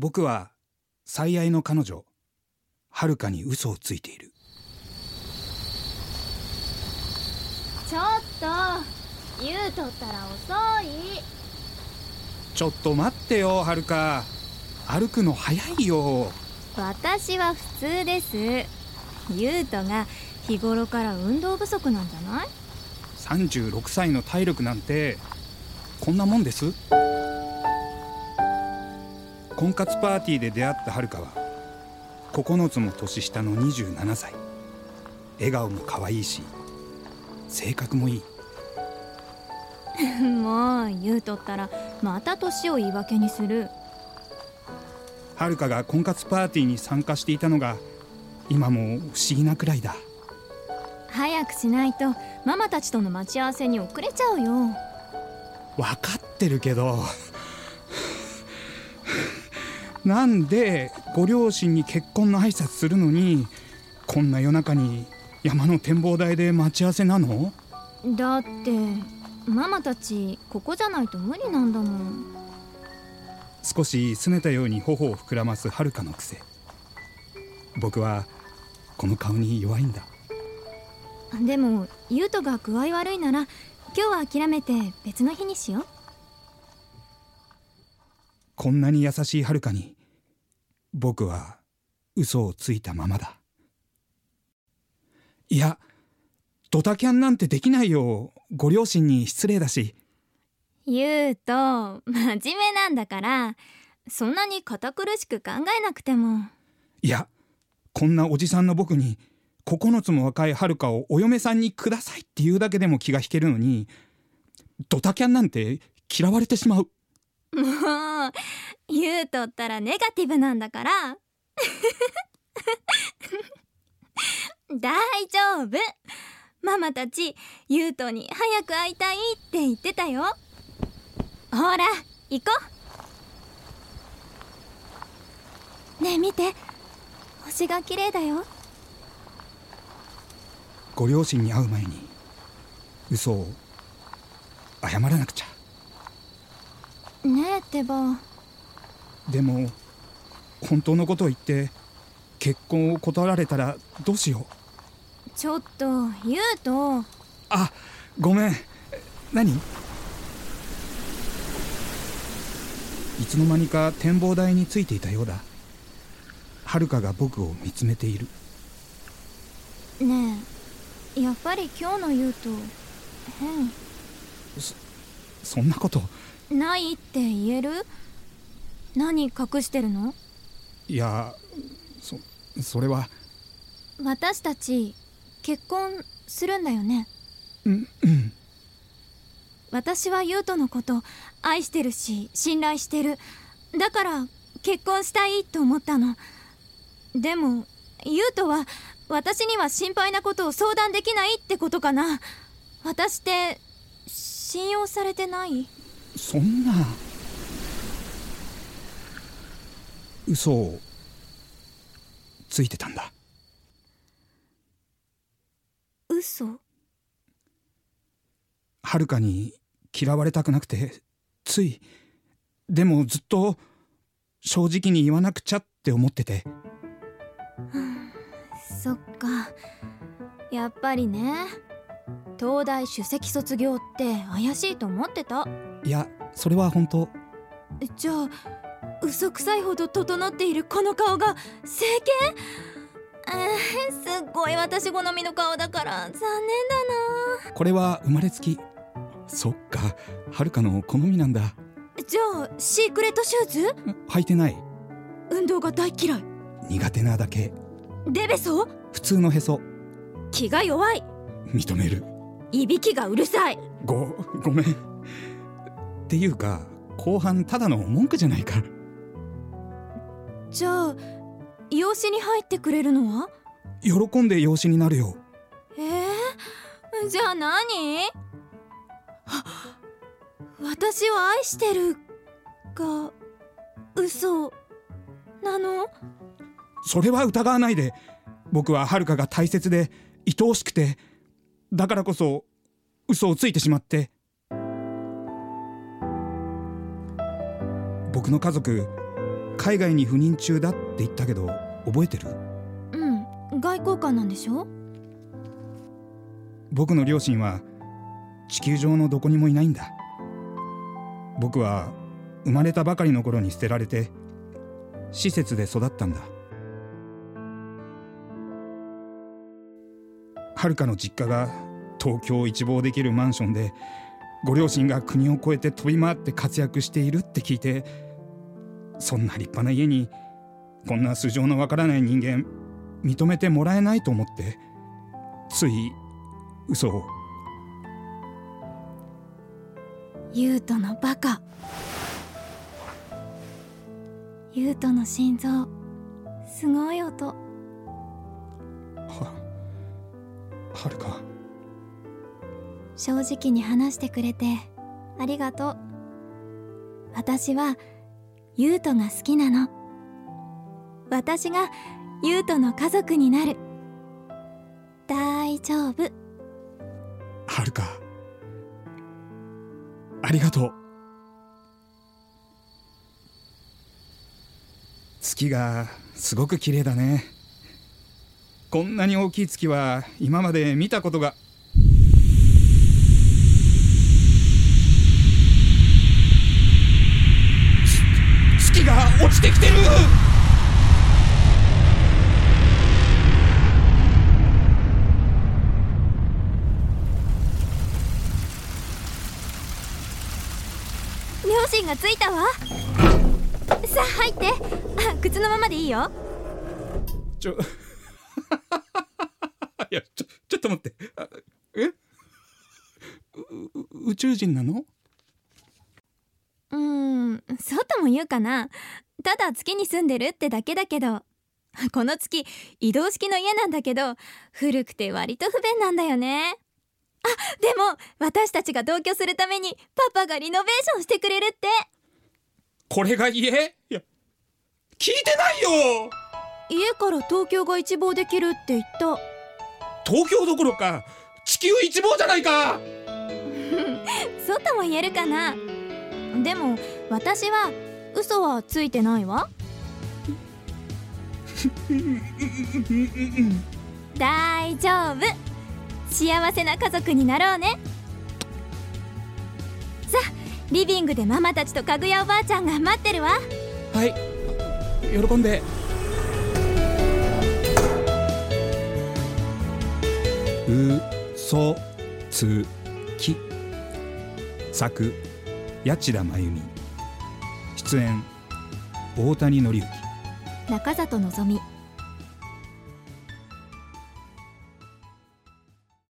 僕は最愛の彼女はるかに嘘をついている。ちょっと言うとったら遅い。ちょっと待ってよはるか。歩くの早いよ。私は普通です。ゆうとが日頃から運動不足なんじゃない？36歳の体力なんてこんなもんです婚活パーティーで出会ったはるかは9つも年下の27歳。笑顔も可愛いし性格もいい。もう言うとったらまた年を言い訳にする。はるかが婚活パーティーに参加していたのが今も不思議なくらいだ。早くしないとママたちとの待ち合わせに遅れちゃうよ。分かってるけどなんでご両親に結婚の挨拶するのにこんな夜中に山の展望台で待ち合わせなの？だってママたちここじゃないと無理なんだもん。少し拗ねたように頬を膨らますはるかの癖。僕はこの顔に弱いんだ。でもゆうとが具合悪いなら今日は諦めて別の日にしよう。こんなに優しいはるかに僕は嘘をついたままだ。いやドタキャンなんてできないよご両親に失礼だし。ゆうと真面目なんだからそんなに堅苦しく考えなくても。いやこんなおじさんの僕に9つも若いはるかをお嫁さんにくださいって言うだけでも気が引けるのにドタキャンなんて嫌われてしまう。もう言うとったらネガティブなんだから。大丈夫。ママたちゆうとに早く会いたいって言ってたよ。ほら行こう。ねえ見て。星が綺麗だよ。ご両親に会う前に嘘を謝らなくちゃ。ねえってばでも本当のことを言って結婚を断られたらどうしよう。ちょっと言うとあごめん。何？いつの間にか展望台についていたようだ。はるかが僕を見つめている。ねえやっぱり今日の言うと変そんなことないって言える？何隠してるの？いやそそれは。私たち結婚するんだよね？うんうん。私は優斗のこと愛してるし信頼してる。だから結婚したいと思ったの。でも優斗は私には心配なことを相談できないってことかな。私って信用されてない？そんな。嘘をついてたんだ。嘘？はるかに嫌われたくなくてついでもずっと正直に言わなくちゃって思ってて。そっか。やっぱりね。東大首席卒業って怪しいと思ってたいやそれは本当。じゃあ嘘くさいほど整っているこの顔が整形？えー、すっごい私好みの顔だから残念だこれは生まれつき。そっかはるかの好みなんだ。なじゃあシークレットシューズ？履いてない。運動が大嫌い。苦手なだけ。デベソ普通のへそ。気が弱い。認める。いびきがうるさい。ごごめんっていうか後半ただの文句じゃないかじゃあ養子に入ってくれるのは？喜んで養子になるよ。えー、じゃあ何？あ私を愛してるが嘘。なの？それは疑わないで。僕ははるかが大切で愛おしくてだからこそ嘘をついてしまって僕の家族海外に赴任中だって言ったけど覚えてる？うん外交官なんでしょ？僕の両親は地球上のどこにもいないんだ。僕は生まれたばかりの頃に捨てられて施設で育ったんだ。はるかの実家が東京を一望できるマンションでご両親が国を越えて飛び回って活躍しているって聞いてそんな立派な家にこんな素性のわからない人間認めてもらえないと思ってつい嘘を。ユウトのバカ。ユウトの心臓すごい音。ははるか。正直に話してくれてありがとう。私はユウトが好きなの。私がユウトの家族になる。大丈夫。はるか。ありがとう。月がすごく綺麗だね。こんなに大きい月は今まで見たことがつ月が落ちてきてる。両親がついたわ。さあ入って。あ靴のままでいいよ。ちょ いやちょちょっと待って。あえ？宇宙人なの？そうとも言うかな。ただ月に住んでるってだけだけど。この月移動式の家なんだけど古くて割と不便なんだよね。あでも私たちが同居するためにパパがリノベーションしてくれるって。これが家？いや聞いてないよ！家から東京が一望できるって言った。東京どころか地球一望じゃないか！そうとも言えるかなでも私は嘘はついてないわ。大丈夫。幸せな家族になろうね。さあリビングでママたちとかぐやおばあちゃんが待ってるわ。はい。喜んで。うそつき。作八千田真由美出演大谷紀之。中里望